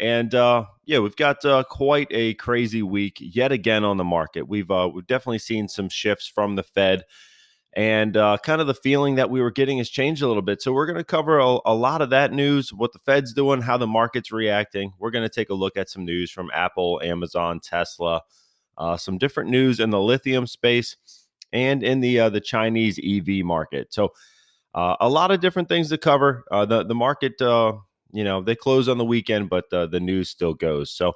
And uh, yeah, we've got uh, quite a crazy week yet again on the market. We've uh, we've definitely seen some shifts from the Fed, and uh, kind of the feeling that we were getting has changed a little bit. So we're going to cover a, a, lot of that news, what the Fed's doing, how the market's reacting. We're going to take a look at some news from Apple, Amazon, Tesla, uh, some different news in the lithium space, and in the uh, the Chinese EV market. So. a lot of different things to cover. the the market you know they close on the weekend, but uh, the news still goes. So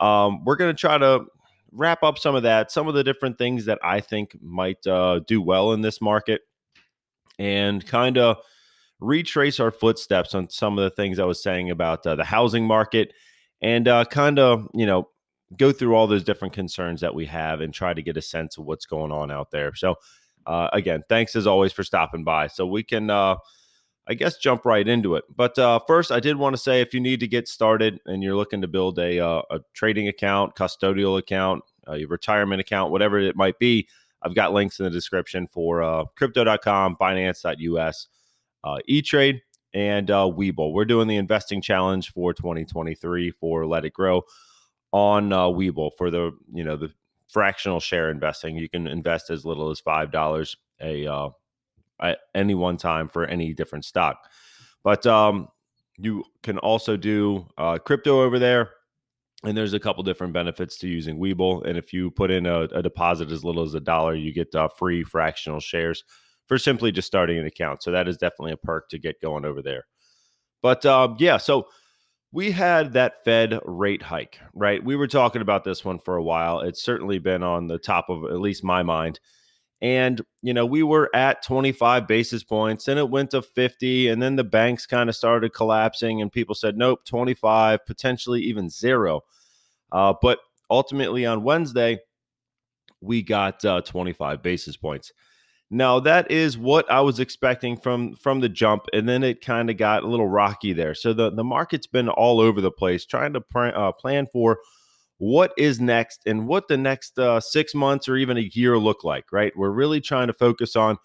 um, we're going to try to wrap up some of that, some of the different things that I think might uh, do well in this market, and kind of retrace our footsteps on some of the things I was saying about uh, the housing market, and uh, kind of you know go through all those different concerns that we have and try to get a sense of what's going on out there. So uh, again, thanks as always for stopping by. So we can uh, I guess jump right into it. But uh, first, I did want to say if you need to get started and you're looking to build a, uh, a trading account, custodial account, uh, your retirement account, whatever it might be, I've got links in the description for uh, crypto.com, Binance.us, uh, eTrade, and uh, Webull. We're doing the investing challenge for 2023 for Let It Grow on uh, Webull for the you know the fractional share investing. You can invest as little as five dollars a at any one time for any different stock. But um, you can also do uh, crypto over there. And there's a couple different benefits to using Webull. And if you put in a, a deposit as little as a dollar, you get uh, free fractional shares for simply just starting an account. So that is definitely a perk to get going over there. But um, yeah, so we had that Fed rate hike, right? We were talking about this one for a while. It's certainly been on the top of at least my mind. And, you know, we were at 25 basis points and it went to 50. And then the banks kind of started collapsing and people said, nope, 25, potentially even zero. Uh, but ultimately on Wednesday, we got uh, 25 basis points. Now that is what I was expecting from from the jump, and then it kind of got a little rocky there. So the the market's been all over the place, trying to pr- uh, plan for what is next and what the next uh, six months or even a year look like, right? We're really trying to focus on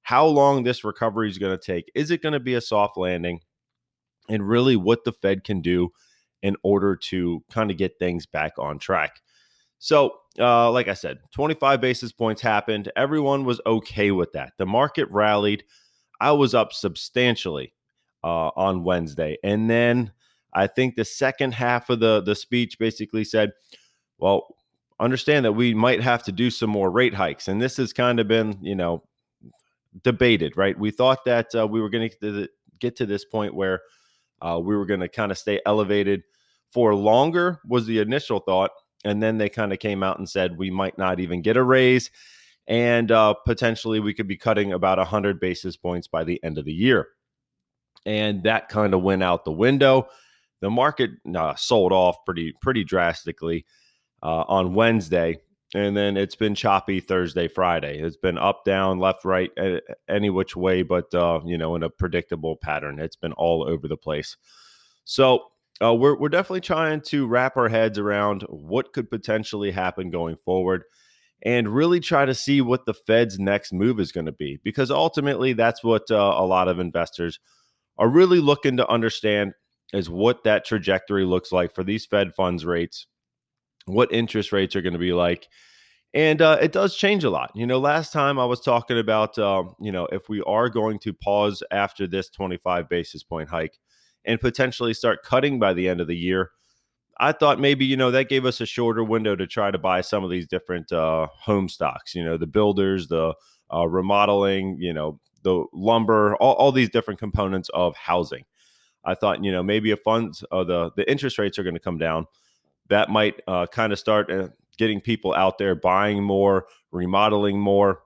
how long this recovery is going to take. Is it going to be a soft landing? And really what the Fed can do in order to kind of get things back on track. So, uh, like I said, 25 basis points happened. Everyone was okay with that. The market rallied. I was up substantially uh, on Wednesday. And then I think the second half of the the speech basically said, "Well, understand that we might have to do some more rate hikes," and this has kind of been, you know, debated. Right? We thought that uh, we were going to get to this point where uh, we were going to kind of stay elevated for longer was the initial thought, and then they kind of came out and said we might not even get a raise. And uh, potentially, we could be cutting about 100 basis points by the end of the year. And that kind of went out the window the market uh, sold off pretty pretty drastically uh, on Wednesday, and then it's been choppy Thursday, Friday. It's been up, down, left, right, any which way, but uh, you know, in a predictable pattern. It's been all over the place. So uh, we're we're definitely trying to wrap our heads around what could potentially happen going forward. And really try to see what the Fed's next move is going to be, because ultimately that's what uh, a lot of investors are really looking to understand is what that trajectory looks like for these Fed funds rates, what interest rates are going to be like. And uh, it does change a lot. You know, last time I was talking about, um, you know, if we are going to pause after this 25 basis point hike and potentially start cutting by the end of the year, I thought maybe, you know, that gave us a shorter window to try to buy some of these different uh, home stocks, you know, the builders, the uh, remodeling, you know, the lumber, all, all these different components of housing. I thought, you know, maybe if funds, uh, the the interest rates are going to come down, that might uh, kind of start uh, getting people out there buying more, remodeling more,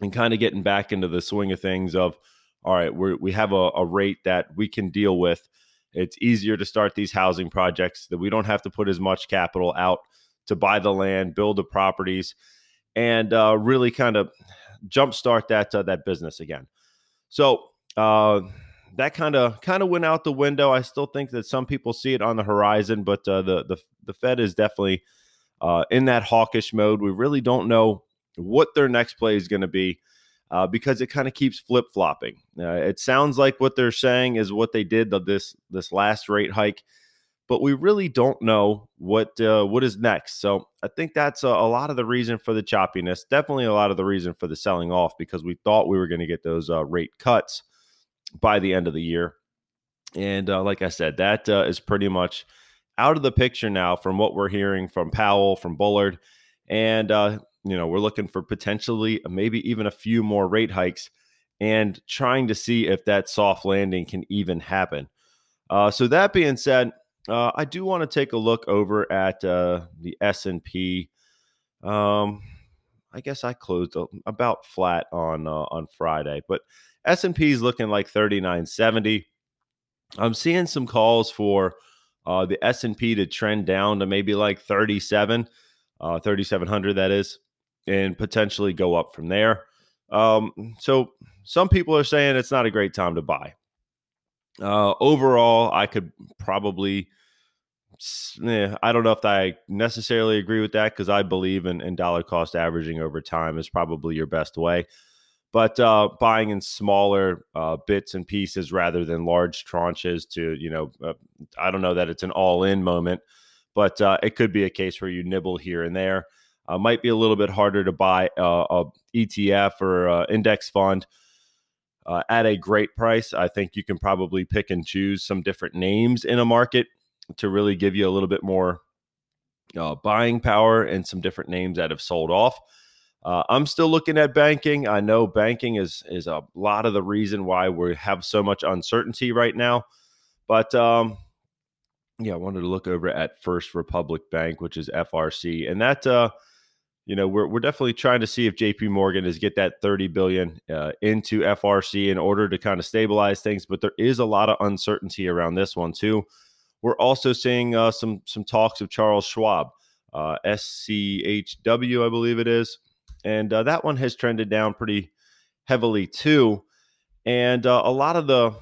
and kind of getting back into the swing of things. Of all right, we we have a, a rate that we can deal with, It's easier to start these housing projects that we don't have to put as much capital out to buy the land, build the properties, and uh, really kind of jumpstart that uh, that business again. So uh, that kind of kind of went out the window. I still think that some people see it on the horizon, but uh, the the the Fed is definitely uh, in that hawkish mode. We really don't know what their next play is going to be. Uh, because it kind of keeps flip flopping. Uh, it sounds like what they're saying is what they did the, this this last rate hike, but we really don't know what uh, what is next. So I think that's a, a, lot of the reason for the choppiness. Definitely a lot of the reason for the selling off because we thought we were going to get those uh, rate cuts by the end of the year. And uh, like I said, that uh, is pretty much out of the picture now from what we're hearing from Powell, from Bullard. And, uh, you know, we're looking for potentially maybe even a few more rate hikes and trying to see if that soft landing can even happen. Uh, so that being said, uh, I do want to take a look over at uh, the S and P. Um, I guess I closed about flat on on Friday, but S&P is looking like 3970. I'm seeing some calls for uh, the S&P to trend down to maybe like 37, uh, 3700 that is, and potentially go up from there. Um, so some people are saying it's not a great time to buy. Uh, overall, I could probably, eh, I don't know if I necessarily agree with that because I believe in, in dollar cost averaging over time is probably your best way but uh, buying in smaller uh, bits and pieces rather than large tranches to you know uh, i don't know that it's an all-in moment but uh, it could be a case where you nibble here and there. Uh, might be a little bit harder to buy uh, a etf or index fund at a great price. I think you can probably pick and choose some different names in a market to really give you a little bit more buying power and some different names that have sold off uh, I'm still looking at banking. I know banking is is a lot of the reason why we have so much uncertainty right now. But um, yeah, I wanted to look over at First Republic Bank, which is FRC, and that uh, you know we're we're definitely trying to see if J.P. Morgan is get that 30 billion uh, into FRC in order to kind of stabilize things. But there is a lot of uncertainty around this one too. We're also seeing uh, some some talks of Charles Schwab, uh, SCHW, I believe it is and uh, that one has trended down pretty heavily too. And uh, a lot of the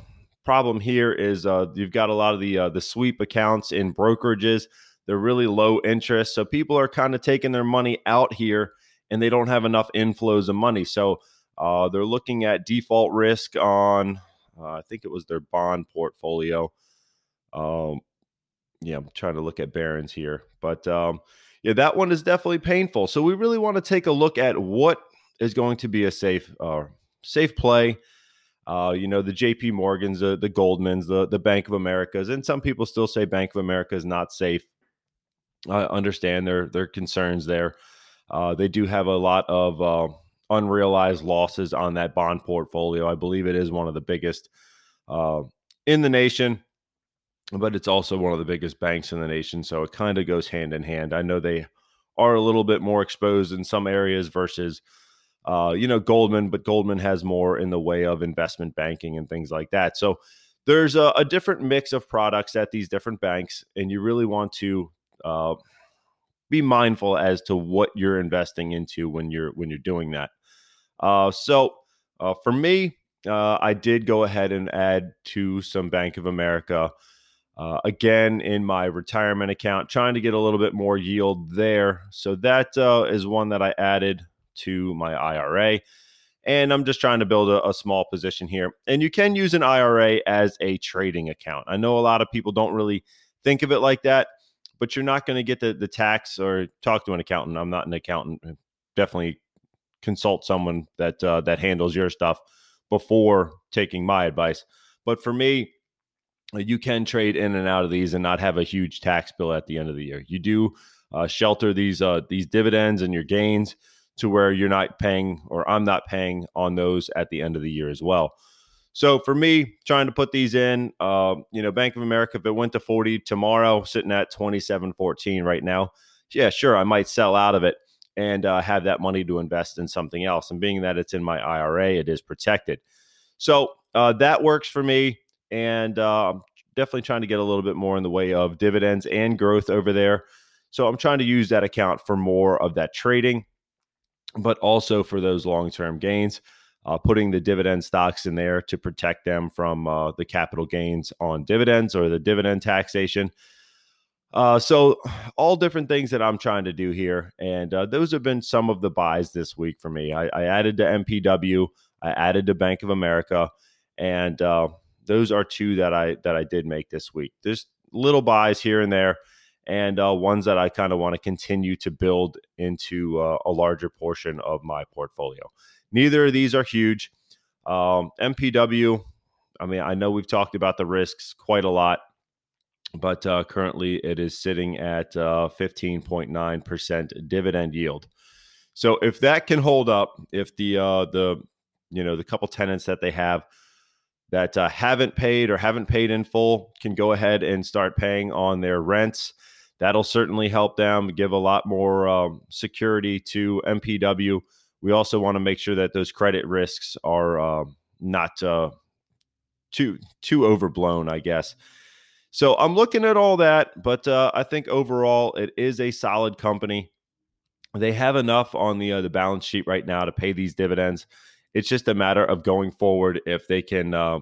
problem here is uh, you've got a lot of the uh, the sweep accounts in brokerages. They're really low interest, so people are kind of taking their money out here, and they don't have enough inflows of money. So uh, they're looking at default risk on, uh, I think it was their bond portfolio. Um, yeah, I'm trying to look at Barron's here, but um, yeah, that one is definitely painful. So we really want to take a look at what is going to be a safe, uh, safe play. Uh, you know, the J.P. Morgans, the, the Goldmans, the the Bank of Americas, and some people still say Bank of America is not safe. I understand their their concerns there. Uh, they do have a lot of uh, unrealized losses on that bond portfolio. I believe it is one of the biggest uh, in the nation but it's also one of the biggest banks in the nation. So it kind of goes hand in hand. I know they are a little bit more exposed in some areas versus, uh, you know, Goldman, but Goldman has more in the way of investment banking and things like that. So there's a, a different mix of products at these different banks, and you really want to uh, be mindful as to what you're investing into when you're when you're doing that. Uh, so uh, for me, uh, I did go ahead and add to some Bank of America uh, again in my retirement account, trying to get a little bit more yield there. So that uh, is one that I added to my IRA. And I'm just trying to build a, a, small position here. And you can use an IRA as a trading account. I know a lot of people don't really think of it like that, but you're not going to get the, the tax or talk to an accountant. I'm not an accountant. Definitely consult someone that uh, that handles your stuff before taking my advice. But for me, you can trade in and out of these and not have a huge tax bill at the end of the year. You do uh, shelter these uh, these dividends and your gains to where you're not paying or I'm not paying on those at the end of the year as well. So for me, trying to put these in, uh, you know, Bank of America, if it went to 40 tomorrow, sitting at 27.14 right now, yeah, sure, I might sell out of it and uh, have that money to invest in something else. And being that it's in my IRA, it is protected. So uh, that works for me and uh, definitely trying to get a little bit more in the way of dividends and growth over there. So I'm trying to use that account for more of that trading, but also for those long term gains. Uh, putting the dividend stocks in there to protect them from uh, the capital gains on dividends or the dividend taxation. Uh, so all different things that I'm trying to do here, and uh, those have been some of the buys this week for me. I, I added to MPW, I added to Bank of America, and uh, those are two that I that I did make this week. There's little buys here and there, and uh, ones that I kind of want to continue to build into uh, a larger portion of my portfolio. Neither of these are huge. Um, MPW, I mean, I know we've talked about the risks quite a lot but uh, currently it is sitting at uh, 15.9% dividend yield. So if that can hold up, if the uh, the you know the couple tenants that they have that uh, haven't paid or haven't paid in full can go ahead and start paying on their rents, that'll certainly help them give a lot more um, security to MPW. We also want to make sure that those credit risks are um, not uh, too too overblown, I guess. So I'm looking at all that, but uh, I think overall it is a solid company. They have enough on the uh, the balance sheet right now to pay these dividends. It's just a matter of going forward if they can uh,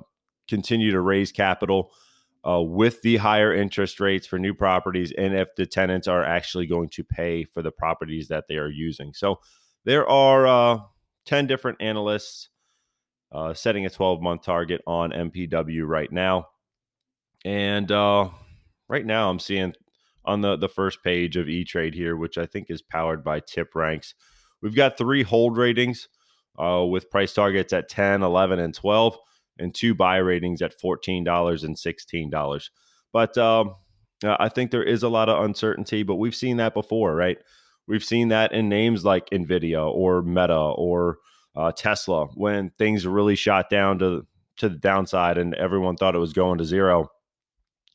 continue to raise capital uh, with the higher interest rates for new properties, and if the tenants are actually going to pay for the properties that they are using. So there are uh, ten different analysts uh, setting a 12 month target on MPW right now. And uh, right now, I'm seeing on the, the first page of E Trade here, which I think is powered by TipRanks. We've got three hold ratings uh, with price targets at 10, 11, and 12, and two buy ratings at $14 and $16. But um, I think there is a lot of uncertainty, but we've seen that before, right? We've seen that in names like NVIDIA or Meta or uh, Tesla when things really shot down to, to the downside and everyone thought it was going to zero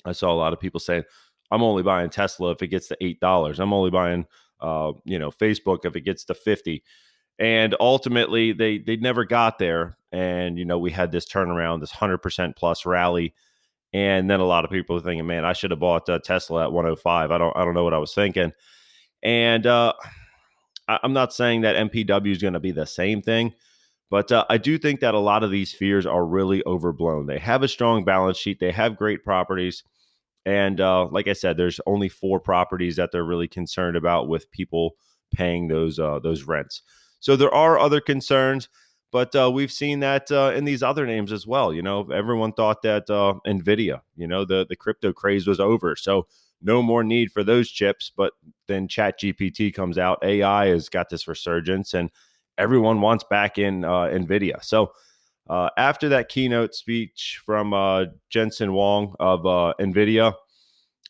I saw a lot of people saying, I'm only buying Tesla if it gets to eight dollars. I'm only buying uh, you know, Facebook if it gets to 50. And ultimately they they never got there. And, you know, we had this turnaround, this hundred percent plus rally. And then a lot of people are thinking, man, I should have bought uh, Tesla at 105. I don't I don't know what I was thinking. And uh I, am not saying that MPW is going to be the same thing, but uh, I do think that a lot of these fears are really overblown. They have a strong balance sheet, they have great properties. And uh, like I said, there's only four properties that they're really concerned about with people paying those uh, those rents. So there are other concerns, but uh, we've seen that uh, in these other names as well. You know, everyone thought that uh, Nvidia, you know, the the crypto craze was over, so no more need for those chips. But then Chat GPT comes out, AI has got this resurgence, and everyone wants back in uh, Nvidia. So uh, after that keynote speech from uh, Jensen Huang of NVIDIA,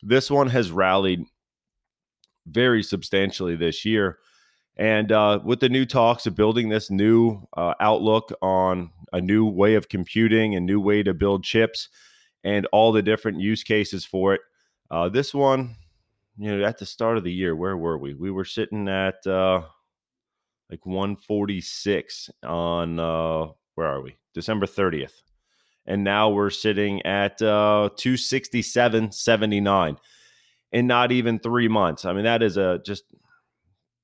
this one has rallied very substantially this year. And uh, with the new talks of building this new uh, outlook on a new way of computing, a new way to build chips, and all the different use cases for it, uh, this one, you know, at the start of the year, where were we? We were sitting at like 146 on where are we? December 30th. And now we're sitting at uh, 267.79 in not even three months. I mean, that is a just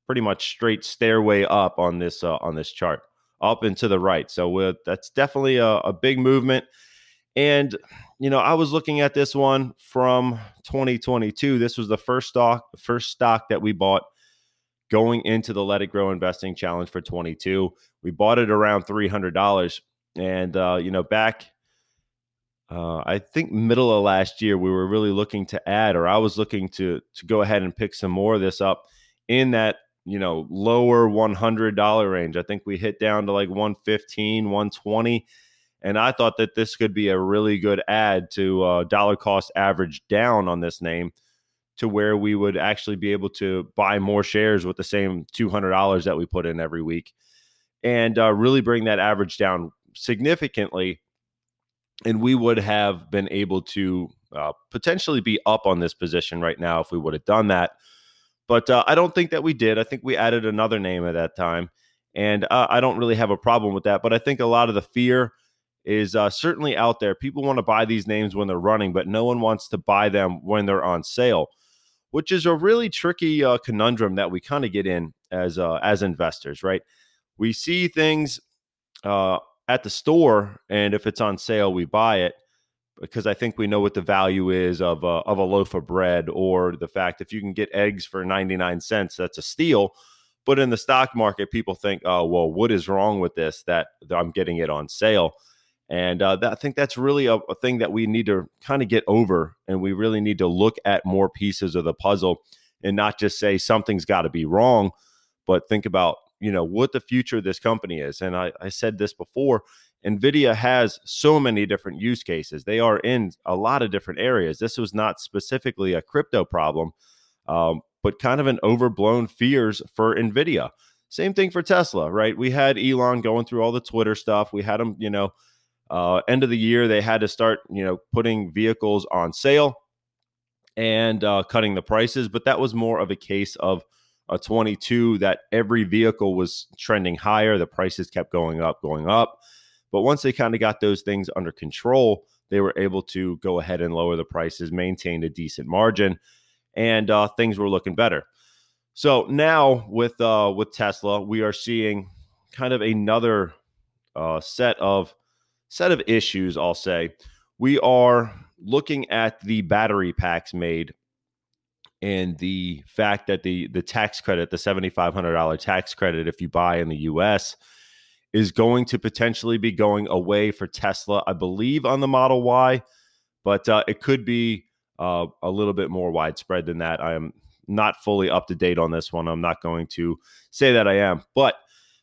pretty much straight stairway up on this uh, on this chart, up and to the right. So that's definitely a, a big movement. And you know, I was looking at this one from 2022. This was the first stock, first stock that we bought going into the Let It Grow Investing Challenge for 22. We bought it around $300. And, uh, you know, back, uh, I think middle of last year, we were really looking to add, or I was looking to to go ahead and pick some more of this up in that, you know, lower $100 range. I think we hit down to like 115, 120. And I thought that this could be a really good add to uh, dollar cost average down on this name to where we would actually be able to buy more shares with the same $200 that we put in every week and uh, really bring that average down significantly. And we would have been able to uh, potentially be up on this position right now if we would have done that. But uh, I don't think that we did. I think we added another name at that time. And uh, I don't really have a problem with that. But I think a lot of the fear is uh, certainly out there. People want to buy these names when they're running, but no one wants to buy them when they're on sale, which is a really tricky uh, conundrum that we kind of get in as uh, as investors, right? We see things uh, at the store, and if it's on sale, we buy it because I think we know what the value is of a, of a loaf of bread, or the fact if you can get eggs for ninety nine cents, that's a steal. But in the stock market, people think, oh, well, what is wrong with this that I'm getting it on sale? And uh, that, I think that's really a, a thing that we need to kind of get over. And we really need to look at more pieces of the puzzle and not just say something's got to be wrong, but think about, you know, what the future of this company is. And I, I said this before NVIDIA has so many different use cases. They are in a lot of different areas. This was not specifically a crypto problem, um, but kind of an overblown fears for NVIDIA. Same thing for Tesla, right? We had Elon going through all the Twitter stuff. We had him, you know, uh, end of the year, they had to start, you know, putting vehicles on sale and uh, cutting the prices. But that was more of a case of a 22 that every vehicle was trending higher. The prices kept going up, going up. But once they kind of got those things under control, they were able to go ahead and lower the prices, maintain a decent margin, and uh, things were looking better. So now with uh, with Tesla, we are seeing kind of another uh, set of set of issues, I'll say. We are looking at the battery packs made and the fact that the the tax credit, the $7500 tax credit if you buy in the US is going to potentially be going away for Tesla, I believe on the Model Y, but uh, it could be uh, a little bit more widespread than that. I am not fully up to date on this one. I'm not going to say that I am, but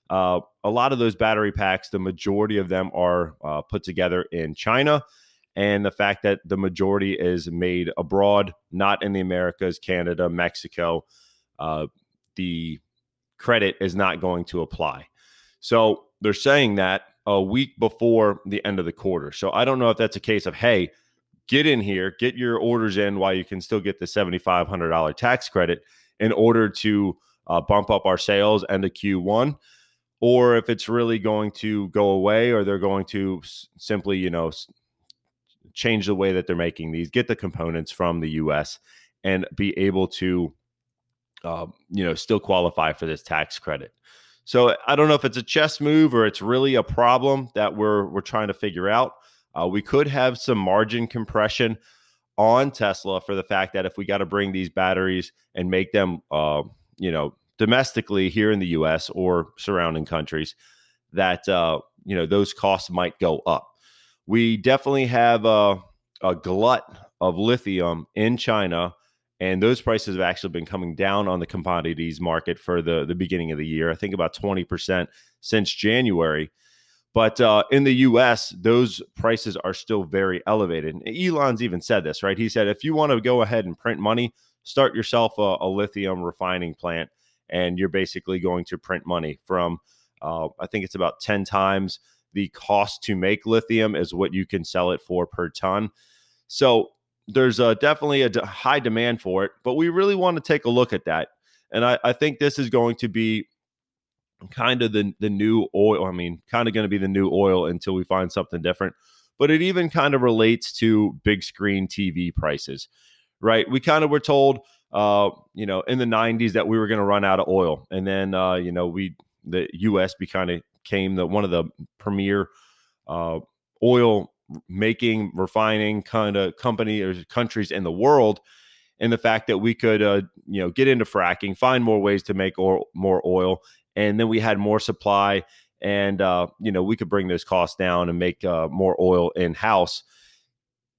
uh, a lot of those battery packs, the majority of them are uh, put together in China. And the fact that the majority is made abroad, not in the Americas, Canada, Mexico, uh, the credit is not going to apply. So they're saying that a week before the end of the quarter. So I don't know if that's a case of, hey, get in here, get your orders in while you can still get the $7,500 tax credit in order to uh, bump up our sales and the Q1 or if it's really going to go away or they're going to s- simply, you know, s- change the way that they're making these, get the components from the US and be able to, uh, you know, still qualify for this tax credit. So I don't know if it's a chess move or it's really a problem that we're we're trying to figure out. Uh, we could have some margin compression on Tesla for the fact that if we got to bring these batteries and make them, uh, you know, domestically here in the U.S. or surrounding countries, that uh, you know those costs might go up. We definitely have a, a glut of lithium in China, and those prices have actually been coming down on the commodities market for the the beginning of the year. I think about twenty percent since January. But uh, in the U.S., those prices are still very elevated. And Elon's even said this, right? He said, if you want to go ahead and print money, start yourself a, a lithium refining plant and you're basically going to print money from uh, I think it's about 10 times the cost to make lithium is what you can sell it for per ton. So there's a, definitely a high demand for it, but we really want to take a look at that. And I, I think this is going to be kind of the, the new oil. I mean, kind of going to be the new oil until we find something different. But it even kind of relates to big screen TV prices, right? We kind of were told uh, you know, in the 90s that we were going to run out of oil. And then, uh, you know, we, the US kind became the one of the premier uh, oil making, refining kind of company or countries in the world. And the fact that we could, uh, you know, get into fracking, find more ways to make oil, more oil, and then we had more supply, and uh, you know, we could bring those costs down and make uh, more oil in house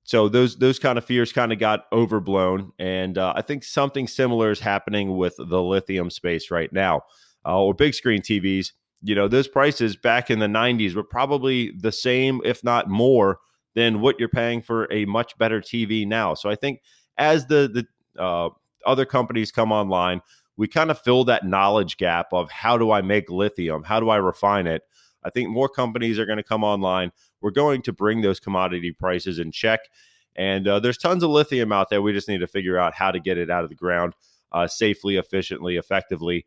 so those those kind of fears kind of got overblown, and uh, I think something similar is happening with the lithium space right now, uh, or big screen TVs. You know, those prices back in the '90s were probably the same, if not more, than what you're paying for a much better TV now. So I think as the the uh, other companies come online, we kind of fill that knowledge gap of how do I make lithium, how do I refine it. I think more companies are going to come online we're going to bring those commodity prices in check. And uh, there's tons of lithium out there. We just need to figure out how to get it out of the ground uh, safely, efficiently, effectively,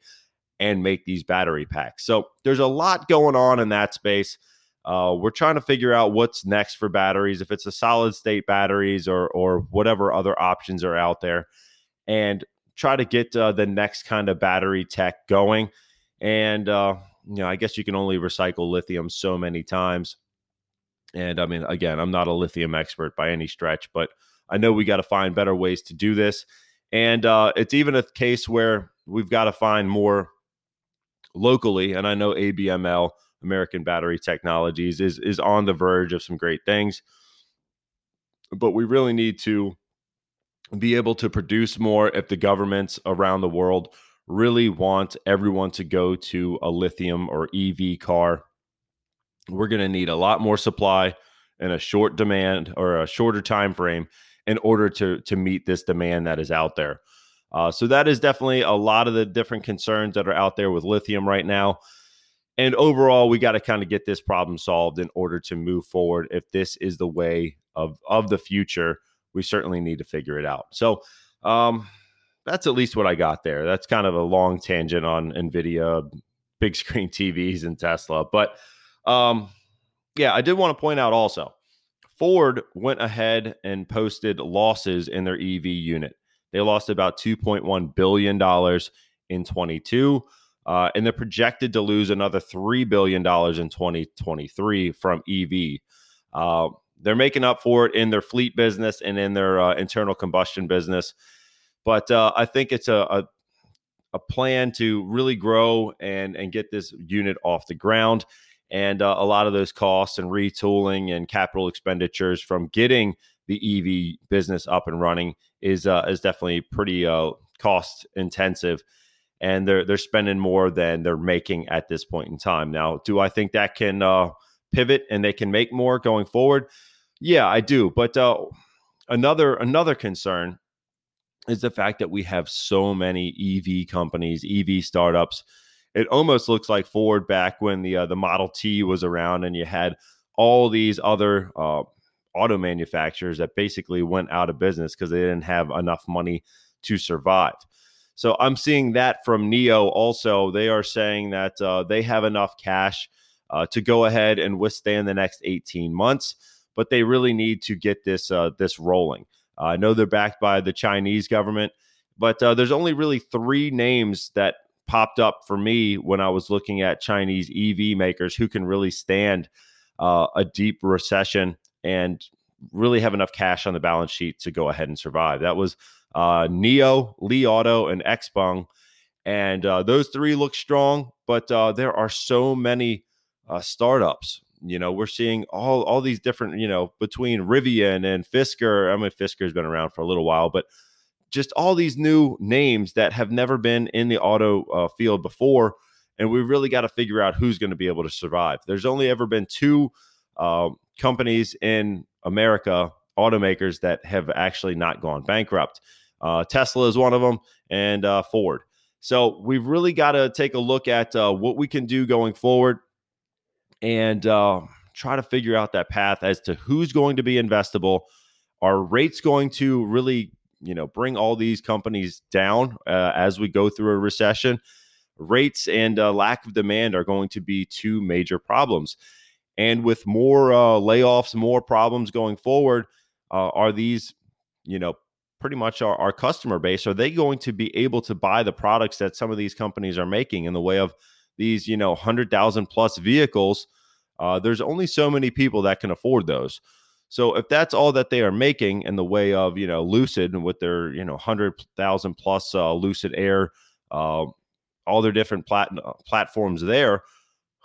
and make these battery packs. So there's a lot going on in that space. Uh, we're trying to figure out what's next for batteries, if it's a solid state batteries or or whatever other options are out there, and try to get uh, the next kind of battery tech going. And uh, you know, I guess you can only recycle lithium so many times. And I mean, again, I'm not a lithium expert by any stretch, but I know we got to find better ways to do this. And uh, it's even a case where we've got to find more locally. And I know ABML, American Battery Technologies, is is on the verge of some great things. But we really need to be able to produce more if the governments around the world really want everyone to go to a lithium or EV car. We're going to need a lot more supply in a short demand or a shorter time frame in order to to meet this demand that is out there. Uh, so that is definitely a lot of the different concerns that are out there with lithium right now. And overall, we got to kind of get this problem solved in order to move forward. If this is the way of of the future, we certainly need to figure it out. So um, that's at least what I got there. That's kind of a long tangent on Nvidia, big screen TVs, and Tesla. But um, yeah, I did want to point out also Ford went ahead and posted losses in their EV unit. They lost about $2.1 billion in 22, uh, and they're projected to lose another $3 billion in 2023 from EV. Uh, they're making up for it in their fleet business and in their uh, internal combustion business. But uh, I think it's a, a, a plan to really grow and and get this unit off the ground and uh, a lot of those costs and retooling and capital expenditures from getting the EV business up and running is uh, is definitely pretty uh, cost intensive, and they're they're spending more than they're making at this point in time. Now, do I think that can uh, pivot and they can make more going forward? Yeah, I do. But uh, another another concern is the fact that we have so many EV companies, EV startups it almost looks like Ford back when the uh, the Model T was around, and you had all these other uh, auto manufacturers that basically went out of business because they didn't have enough money to survive. So I'm seeing that from NIO also. They are saying that uh, they have enough cash uh, to go ahead and withstand the next 18 months, but they really need to get this uh, this rolling. I know they're backed by the Chinese government, but uh, there's only really three names that popped up for me when I was looking at Chinese EV makers who can really stand uh, a deep recession and really have enough cash on the balance sheet to go ahead and survive. That was uh, NIO, Li Auto, and Xpeng. And uh, those three look strong, but uh, there are so many uh, startups. You know, we're seeing all all these different, you know, between Rivian and Fisker. I mean, Fisker's been around for a little while, but just all these new names that have never been in the auto uh, field before. And we really got to figure out who's going to be able to survive. There's only ever been two uh, companies in America, automakers, that have actually not gone bankrupt. Uh, Tesla is one of them, and uh, Ford. So we've really got to take a look at uh, what we can do going forward and uh, try to figure out that path as to who's going to be investable. Are rates going to really you know bring all these companies down uh, as we go through a recession rates and uh, lack of demand are going to be two major problems and with more uh, layoffs more problems going forward uh, are these you know pretty much our, our customer base. Are they going to be able to buy the products that some of these companies are making in the way of these you know 100000 plus vehicles? Uh, there's only so many people that can afford those. So if that's all that they are making in the way of you know Lucid and with their you know hundred thousand plus uh, Lucid Air, uh, all their different plat- uh, platforms there,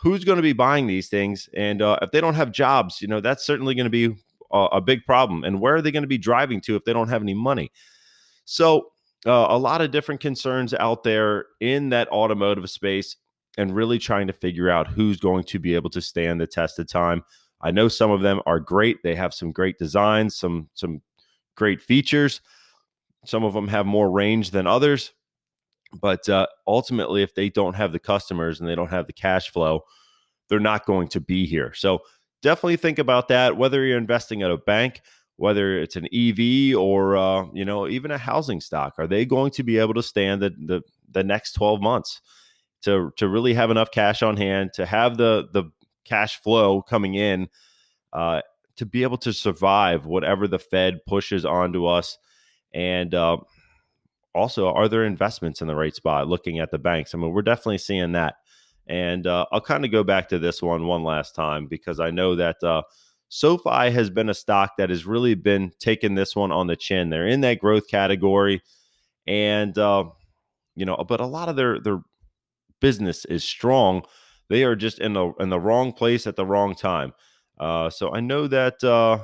who's going to be buying these things? And uh, if they don't have jobs, you know that's certainly going to be a, a, big problem. And where are they going to be driving to if they don't have any money? So uh, a lot of different concerns out there in that automotive space, and really trying to figure out who's going to be able to stand the test of time I know some of them are great. They have some great designs, some some great features. Some of them have more range than others. But uh, ultimately, if they don't have the customers and they don't have the cash flow, they're not going to be here. So definitely think about that. Whether you're investing at a bank, whether it's an EV or uh, you know even a housing stock, are they going to be able to stand the the, the next 12 months to to really have enough cash on hand to have the the cash flow coming in uh, to be able to survive whatever the Fed pushes onto us. And uh, also, are there investments in the right spot? Looking at the banks, I mean, we're definitely seeing that. And uh, I'll kind of go back to this one one last time because I know that uh, SoFi has been a stock that has really been taking this one on the chin. They're in that growth category, and uh, you know, but a lot of their their business is strong. They are just in the in the wrong place at the wrong time. Uh, so I know that. Uh,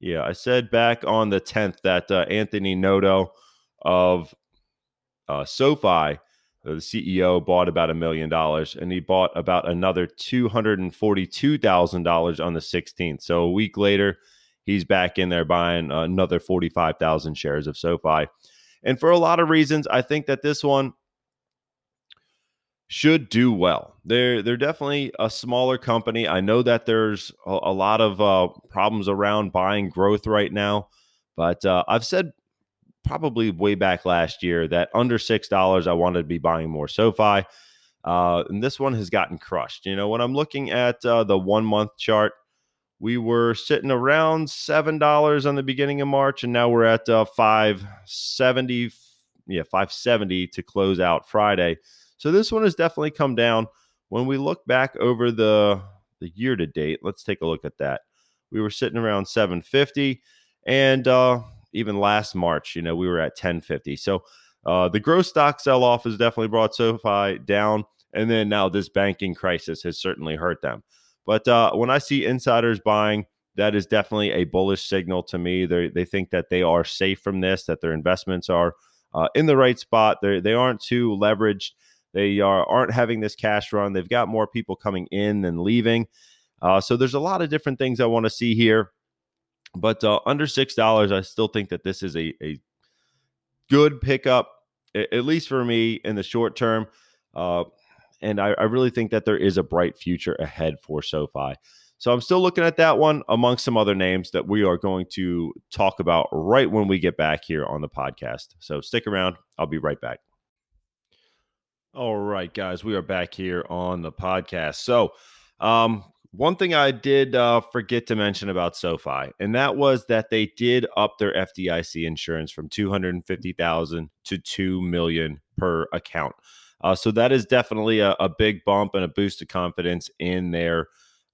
yeah, I said back on the tenth that uh, Anthony Noto of uh, SoFi the CEO bought about a million dollars and he bought about another $242,000 on the 16th. So a week later, he's back in there buying another 45,000 shares of SoFi. And for a lot of reasons, I think that this one should do well. They're they're definitely a smaller company. I know that there's a, a lot of uh, problems around buying growth right now, but uh, I've said probably way back last year that under six dollars I wanted to be buying more SoFi. Uh, and this one has gotten crushed. You know, when I'm looking at uh, the one month chart, we were sitting around seven dollars on the beginning of March, and now we're at uh, five seventy. Yeah, five seventy to close out Friday. So this one has definitely come down. When we look back over the the year to date, let's take a look at that. We were sitting around seven fifty, and uh, even last March, you know, we were at 1050. So uh, the growth stock sell off has definitely brought SoFi down. And then now this banking crisis has certainly hurt them. But uh, when I see insiders buying, that is definitely a bullish signal to me. They they think that they are safe from this, that their investments are uh, in the right spot. They they aren't too leveraged. They are aren't having this cash run. They've got more people coming in than leaving. Uh, so there's a lot of different things I want to see here. But uh, under six dollars, I still think that this is a, a good pickup, at least for me in the short term. Uh, and I, I, really think that there is a bright future ahead for SoFi. So I'm still looking at that one among some other names that we are going to talk about right when we get back here on the podcast. So stick around. I'll be right back. All right, guys, we are back here on the podcast. So, um, one thing I did uh, forget to mention about SoFi, and that was that they did up their FDIC insurance from two hundred fifty thousand to two million per account. Uh, so that is definitely a, a, big bump and a boost of confidence in their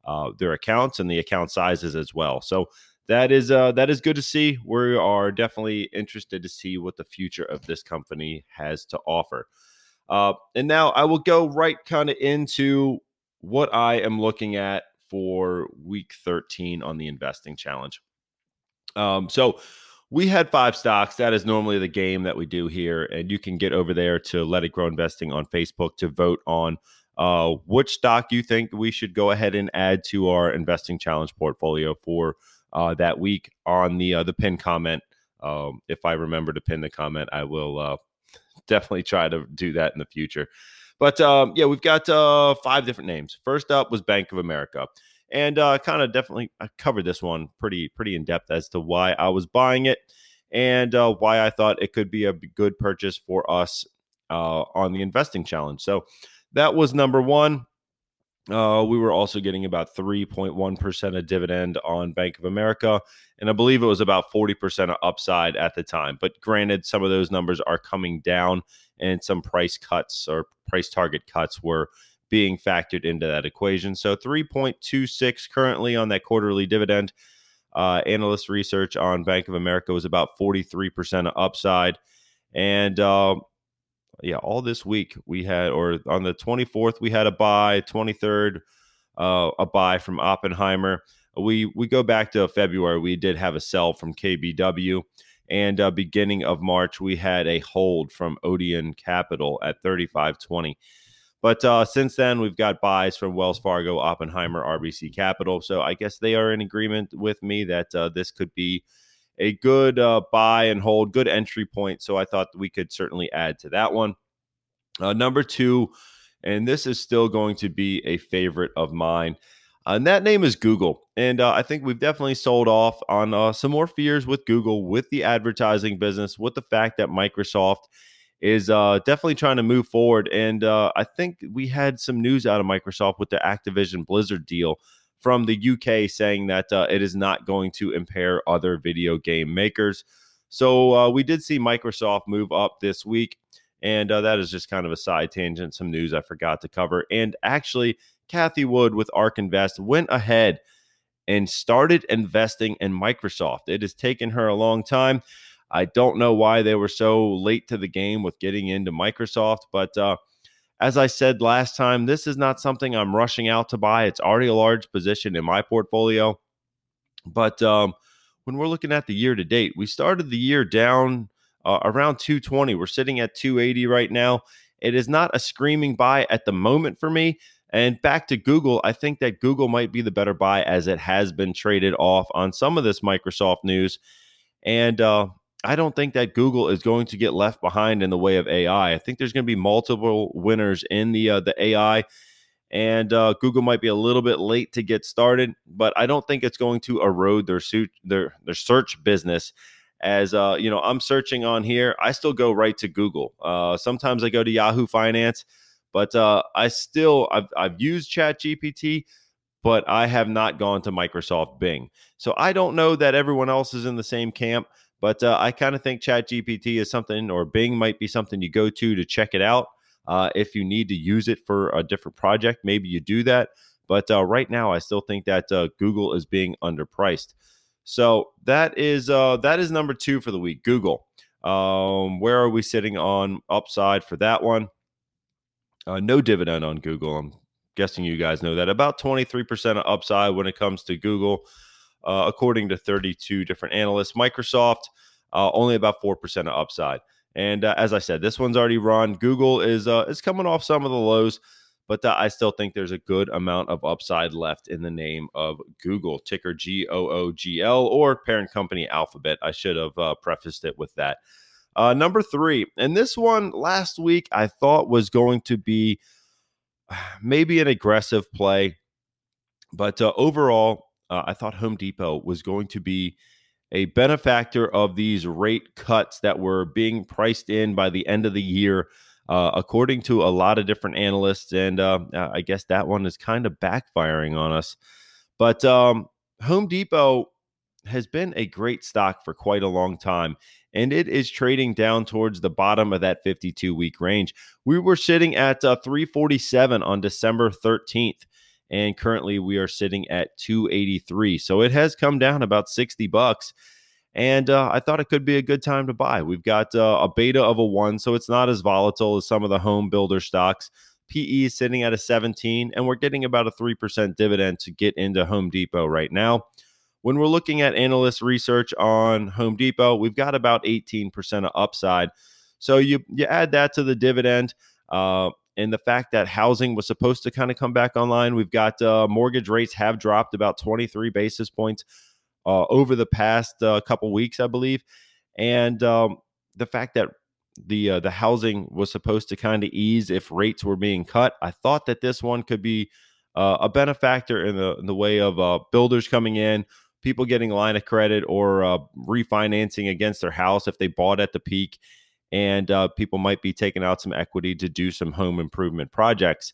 uh, their accounts and the account sizes as well. So that is uh, that is good to see. We are definitely interested to see what the future of this company has to offer. Uh, and now I will go right kind of into what I am looking at for week 13 on the investing challenge. Um, so we had five stocks. That is normally the game that we do here. And you can get over there to Let It Grow Investing on Facebook to vote on uh, which stock you think we should go ahead and add to our investing challenge portfolio for uh, that week on the uh, the pin comment. Um, if I remember to pin the comment, I will uh, definitely try to do that in the future. But um, yeah, we've got uh, five different names. First up was Bank of America, and uh, kind of definitely I covered this one pretty pretty in depth as to why I was buying it and uh, why I thought it could be a good purchase for us uh, on the investing challenge. So that was number one. Uh, we were also getting about 3.1% of dividend on Bank of America. And I believe it was about 40% of upside at the time. But granted, some of those numbers are coming down and some price cuts or price target cuts were being factored into that equation. So 3.26 currently on that quarterly dividend. Uh, analyst research on Bank of America was about 43% upside. And uh, yeah, all this week we had, or on the 24th, we had a buy, 23rd, uh, a buy from Oppenheimer. We we go back to February. We did have a sell from KBW. And uh, beginning of March, we had a hold from Odeon Capital at 35.20. But uh, since then, we've got buys from Wells Fargo, Oppenheimer, RBC Capital. So I guess they are in agreement with me that uh, this could be a good uh, buy and hold, good entry point. So I thought we could certainly add to that one. Uh, number two, and this is still going to be a favorite of mine. Uh, and that name is Google. And uh, I think we've definitely sold off on uh, some more fears with Google, with the advertising business, with the fact that Microsoft is uh, definitely trying to move forward. And uh, I think we had some news out of Microsoft with the Activision Blizzard deal from the UK saying that uh, it is not going to impair other video game makers. So we did see Microsoft move up this week. And that is just kind of a side tangent, some news I forgot to cover. And actually, Cathie Wood with ARK Invest went ahead and started investing in Microsoft. It has taken her a long time. I don't know why they were so late to the game with getting into Microsoft, but uh, as I said last time, this is not something I'm rushing out to buy. It's already a large position in my portfolio. But um, when we're looking at the year to date, we started the year down uh, around 220. We're sitting at 280 right now. It is not a screaming buy at the moment for me. And back to Google, I think that Google might be the better buy as it has been traded off on some of this Microsoft news. And uh, I don't think that Google is going to get left behind in the way of AI. I think there's going to be multiple winners in the uh, the AI, and uh, Google might be a little bit late to get started, but I don't think it's going to erode their suit their their search business. As uh, you know, I'm searching on here. I still go right to Google. Uh, sometimes I go to Yahoo Finance, but uh, I still I've I've used ChatGPT but I have not gone to Microsoft Bing. So I don't know that everyone else is in the same camp. But uh, I kind of think ChatGPT is something, or Bing might be something you go to to check it out. Uh, if you need to use it for a different project, maybe you do that. But uh, right now, I still think that uh, Google is being underpriced. So that is uh, that is number two for the week. Google. Um, where are we sitting on upside for that one? Uh, no dividend on Google. I'm guessing you guys know that. About 23% of upside when it comes to Google uh, according to 32 different analysts. Microsoft, uh, only about 4% of upside. And uh, as I said, this one's already run. Google is uh, is coming off some of the lows, but I still think there's a good amount of upside left in the name of Google, ticker G O O G L, or parent company Alphabet. I should have uh, prefaced it with that. Uh, number three, and this one last week I thought was going to be maybe an aggressive play, but uh, overall, uh, I thought Home Depot was going to be a benefactor of these rate cuts that were being priced in by the end of the year, uh, according to a lot of different analysts. And uh, I guess that one is kind of backfiring on us. But um, Home Depot has been a great stock for quite a long time, and it is trading down towards the bottom of that 52 week range. We were sitting at uh, 347 on December 13th and currently we are sitting at 283. So it has come down about 60 bucks. And uh, I thought it could be a good time to buy. We've got uh, a beta of a one, so it's not as volatile as some of the home builder stocks. PE is sitting at a 17, and we're getting about a 3% dividend to get into Home Depot right now. When we're looking at analyst research on Home Depot, we've got about 18% of upside. So you you add that to the dividend. Uh, and the fact that housing was supposed to kind of come back online. We've got uh, mortgage rates have dropped about 23 basis points uh, over the past uh, couple weeks, I believe, and um, the fact that the uh, the housing was supposed to kind of ease if rates were being cut. I thought that this one could be uh, a benefactor in the in the way of builders coming in, people getting a line of credit or refinancing against their house if they bought at the peak and uh, people might be taking out some equity to do some home improvement projects.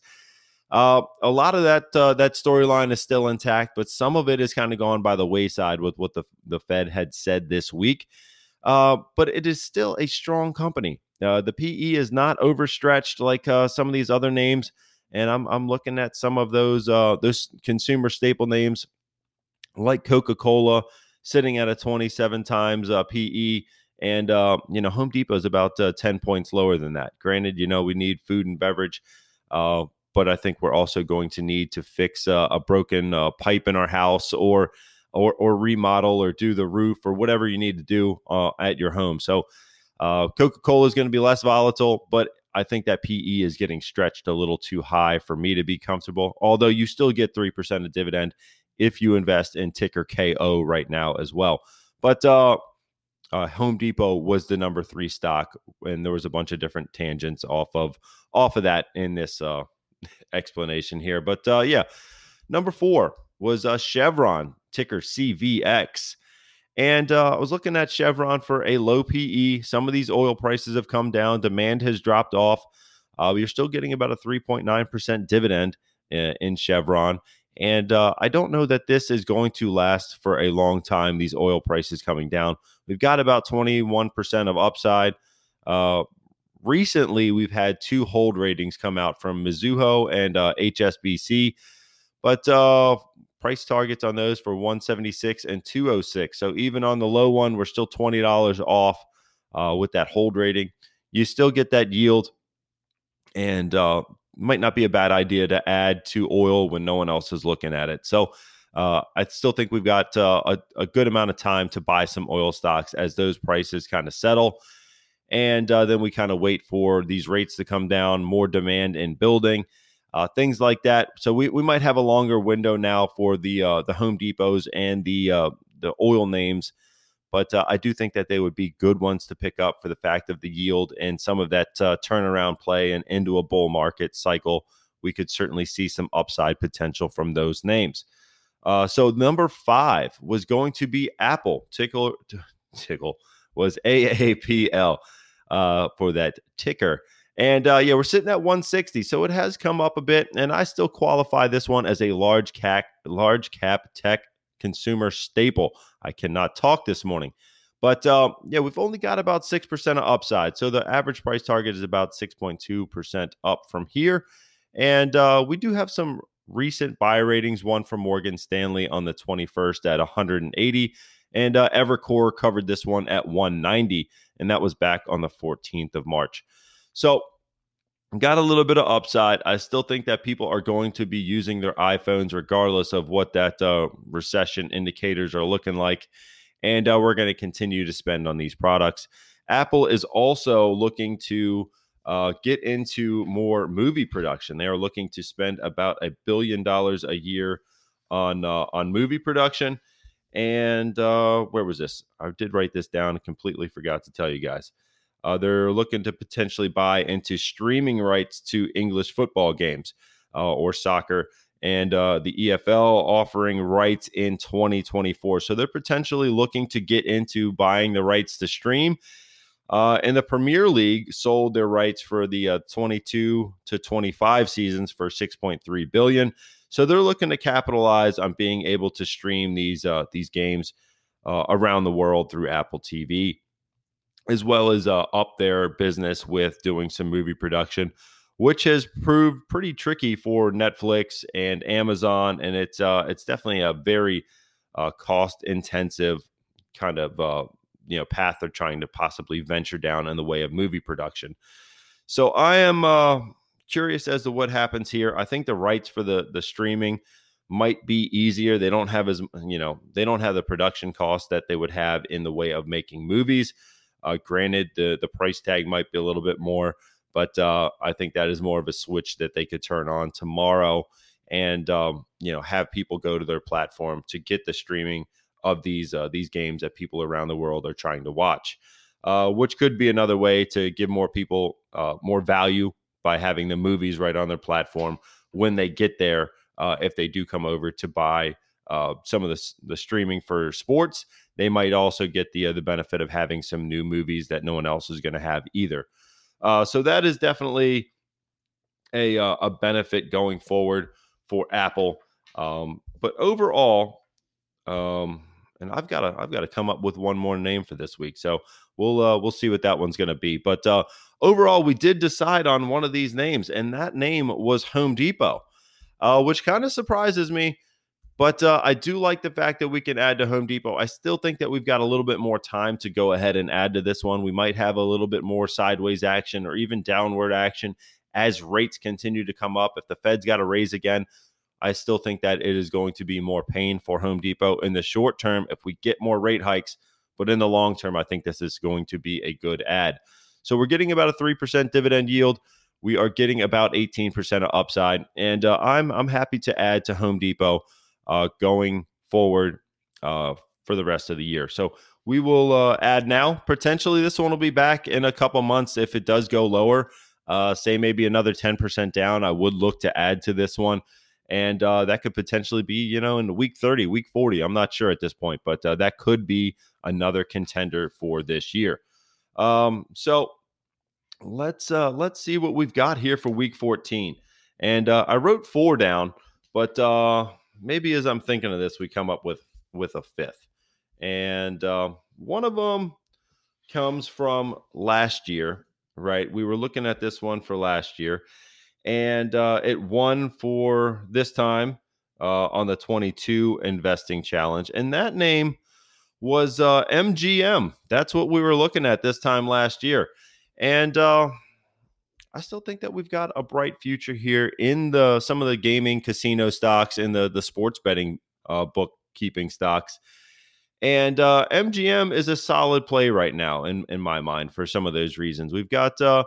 Uh, a lot of that uh, that storyline is still intact, but some of it is kind of gone by the wayside with what the the Fed had said this week. Uh, but it is still a strong company. Uh, the PE is not overstretched like uh, some of these other names, and I'm I'm looking at some of those those consumer staple names like Coca Cola sitting at a 27 times PE. And, uh, you know, Home Depot is about uh, 10 points lower than that. Granted, you know, we need food and beverage, uh, but I think we're also going to need to fix uh, a broken uh, pipe in our house or, or, or remodel or do the roof or whatever you need to do uh, at your home. So Coca Cola is going to be less volatile, but I think that PE is getting stretched a little too high for me to be comfortable. Although you still get 3% of dividend if you invest in ticker KO right now as well. But uh, uh, Home Depot was the number three stock, and there was a bunch of different tangents off of off of that in this uh, explanation here. But uh, yeah, number four was uh, Chevron ticker CVX, And uh, I was looking at Chevron for a low PE. Some of these oil prices have come down. Demand has dropped off. Uh, you're still getting about a 3.9% dividend in, in Chevron. And uh, I don't know that this is going to last for a long time, these oil prices coming down. We've got about 21% of upside. Uh, recently, we've had two hold ratings come out from Mizuho and uh, HSBC, but uh, price targets on those for 176 and 206. So even on the low one, we're still $20 off uh, with that hold rating. You still get that yield and uh, might not be a bad idea to add to oil when no one else is looking at it. So uh, I still think we've got uh, a, a, good amount of time to buy some oil stocks as those prices kind of settle. And uh, then we kind of wait for these rates to come down, more demand in building, uh, things like that. So we, we might have a longer window now for the uh, the Home Depots and the uh, the oil names but uh, I do think that they would be good ones to pick up for the fact of the yield and some of that uh, turnaround play and into a bull market cycle. We could certainly see some upside potential from those names. Uh, so number five was going to be Apple. Tickle, tickle was AAPL uh, for that ticker. And uh, yeah, we're sitting at 160, so it has come up a bit, and I still qualify this one as a large cap, large cap tech consumer staple. I cannot talk this morning. But uh, yeah, we've only got about 6% of upside. So the average price target is about 6.2% up from here. And uh, we do have some recent buy ratings, one from Morgan Stanley on the 21st at 180. And uh, Evercore covered this one at 190. And that was back on the 14th of March. So got a little bit of upside. I still think that people are going to be using their iPhones regardless of what that uh, recession indicators are looking like. And uh, we're going to continue to spend on these products. Apple is also looking to uh, get into more movie production. They are looking to spend about a billion dollars a year on uh, on movie production. And uh, where was this? I did write this down. Completely forgot to tell you guys. Uh, they're looking to potentially buy into streaming rights to English football games uh, or soccer, and uh, the EFL offering rights in 2024. So they're potentially looking to get into buying the rights to stream. Uh, and the Premier League sold their rights for the uh, 22 to 25 seasons for 6.3 billion. So they're looking to capitalize on being able to stream these uh, these games around the world through Apple TV as well as uh, up their business with doing some movie production, which has proved pretty tricky for Netflix and Amazon, and it's uh, it's definitely a very uh, cost intensive kind of uh, you know path they're trying to possibly venture down in the way of movie production. So I am uh, curious as to what happens here. I think the rights for the the streaming might be easier. They don't have as you know they don't have the production costs that they would have in the way of making movies. Uh, granted, the the price tag might be a little bit more, but uh, I think that is more of a switch that they could turn on tomorrow, and um, you know have people go to their platform to get the streaming of these uh, these games that people around the world are trying to watch, uh, which could be another way to give more people uh, more value by having the movies right on their platform when they get there. Uh, if they do come over to buy uh, some of the, the streaming for sports, they might also get the uh, the benefit of having some new movies that no one else is going to have either. Uh, so that is definitely a uh, a benefit going forward for Apple. Um, but overall, um, and I've got to I've got to come up with one more name for this week. So we'll uh, we'll see what that one's going to be. But uh, overall, we did decide on one of these names, and that name was Home Depot, uh, which kind of surprises me but uh, I do like the fact that we can add to Home Depot. I still think that we've got a little bit more time to go ahead and add to this one. We might have a little bit more sideways action or even downward action as rates continue to come up. If the Fed's got to raise again, I still think that it is going to be more pain for Home Depot in the short term if we get more rate hikes. But in the long term, I think this is going to be a good add. So we're getting about a 3% dividend yield. We are getting about 18% of upside. And uh, I'm, I'm happy to add to Home Depot uh, going forward uh, for the rest of the year. So we will uh, add now. Potentially, this one will be back in a couple months if it does go lower. Uh, say maybe another 10% down. I would look to add to this one. and uh, that could potentially be you know in week 30 week 40 i'm not sure at this point but uh, that could be another contender for this year um, so let's uh, let's see what we've got here for week 14 and uh, i wrote four down but uh, maybe as i'm thinking of this we come up with with a fifth and uh, one of them comes from last year right we were looking at this one for last year and uh, it won for this time uh, on the 22 investing challenge. And that name was uh, MGM. That's what we were looking at this time last year. And uh, I still think that we've got a bright future here in the some of the gaming casino stocks and the the sports betting uh, bookkeeping stocks. And uh, MGM is a solid play right now in in my mind for some of those reasons. We've got uh,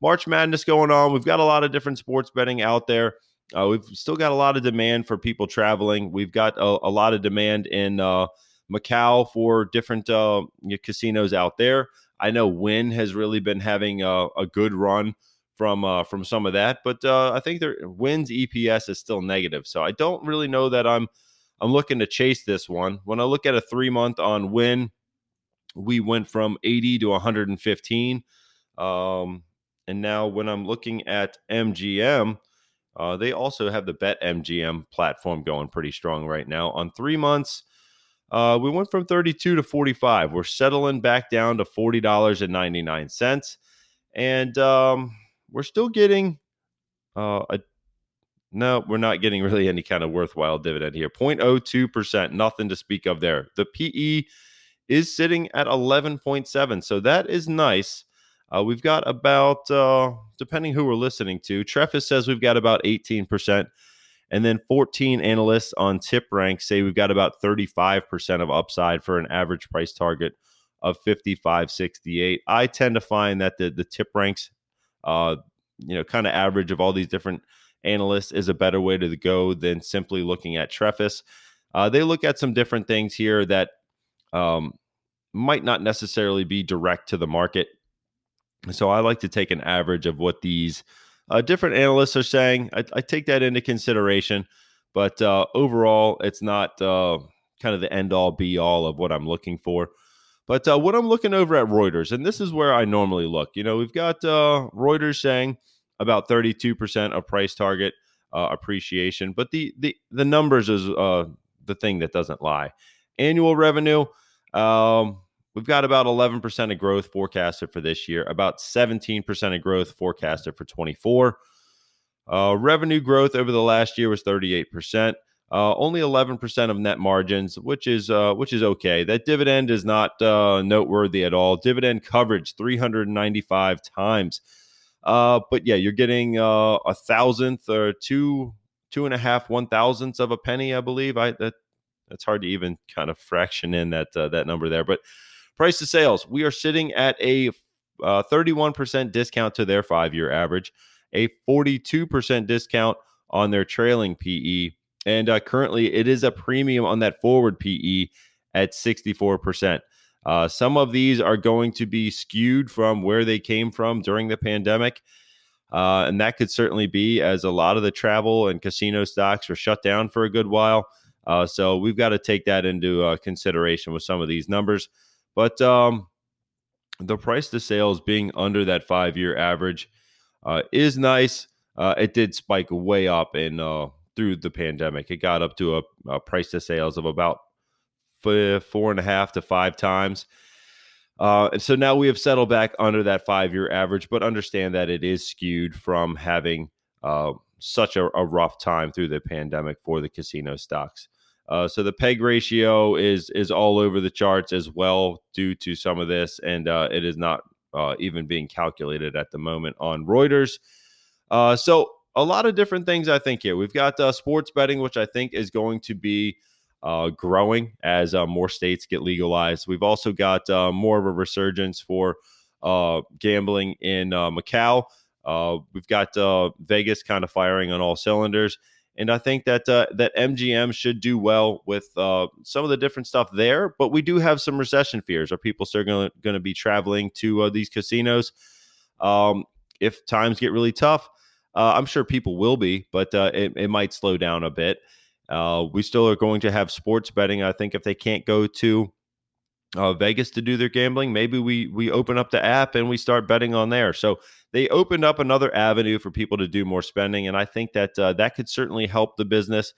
March Madness going on. We've got a lot of different sports betting out there. Uh, we've still got a lot of demand for people traveling. We've got a, a lot of demand in uh, Macau for different uh, casinos out there. I know Wynn has really been having a, a good run from uh, from some of that, but uh, I think their Wynn's EPS is still negative, so I don't really know that I'm I'm looking to chase this one. When I look at a three month on Wynn, we went from 80 to 115. Um, and now when I'm looking at MGM, uh, they also have the Bet MGM platform going pretty strong right now. On three months, uh, we went from 32 to 45. We're settling back down to $40.99. And um, we're still getting uh, a no, we're not getting really any kind of worthwhile dividend here. 0.02%, nothing to speak of there. The PE is sitting at 11.7. So that is nice. Uh, we've got about, uh, depending who we're listening to, Trefis says we've got about 18%. And then 14 analysts on TipRank say we've got about 35% of upside for an average price target of 55.68. I tend to find that the the TipRanks, uh, you know, kind of average of all these different analysts is a better way to go than simply looking at Trefis. Uh, they look at some different things here that um, might not necessarily be direct to the market. So I like to take an average of what these uh, different analysts are saying. I, I, take that into consideration, but uh, overall, it's not uh, kind of the end all be all of what I'm looking for. But uh, what I'm looking over at Reuters, and this is where I normally look. You know, we've got uh, Reuters saying about 32% of price target uh, appreciation, but the the the numbers is the thing that doesn't lie. Annual revenue. Um, We've got about 11% of growth forecasted for this year, about 17% of growth forecasted for 24. Uh, revenue growth over the last year was 38%. Uh, only 11% of net margins, which is uh, which is okay. That dividend is not uh, noteworthy at all. Dividend coverage 395 times. Uh, but yeah, you're getting uh, a thousandth or two two and a half one thousandths of a penny, I believe. I that that's hard to even kind of fraction in that uh, that number there, but Price to sales, we are sitting at a uh, 31% discount to their five year average, a 42% discount on their trailing PE. And uh, currently, it is a premium on that forward PE at 64%. Uh, some of these are going to be skewed from where they came from during the pandemic. Uh, and that could certainly be as a lot of the travel and casino stocks were shut down for a good while. Uh, so we've got to take that into uh, consideration with some of these numbers. But um, the price to sales being under that five year average uh, is nice. Uh, it did spike way up in uh, through the pandemic. It got up to a, a price to sales of about four and a half to five times. Uh, and so now we have settled back under that five year average, but understand that it is skewed from having uh, such a, a, rough time through the pandemic for the casino stocks. Uh, so the peg ratio is is all over the charts as well due to some of this, and uh, it is not uh, even being calculated at the moment on Reuters. Uh, so a lot of different things I think here. We've got uh, sports betting, which I think is going to be uh, growing as more states get legalized. We've also got more of a resurgence for gambling in Macau. we've got Vegas kind of firing on all cylinders and I think that uh, that MGM should do well with uh, some of the different stuff there. But we do have some recession fears. Are people still going to be traveling to uh, these casinos um, if times get really tough? Uh, I'm sure people will be, but uh, it, it might slow down a bit. Uh, we still are going to have sports betting. I think if they can't go to uh, Vegas to do their gambling, maybe we we open up the app and we start betting on there. So they opened up another avenue for people to do more spending, and I think that uh, that could certainly help the business.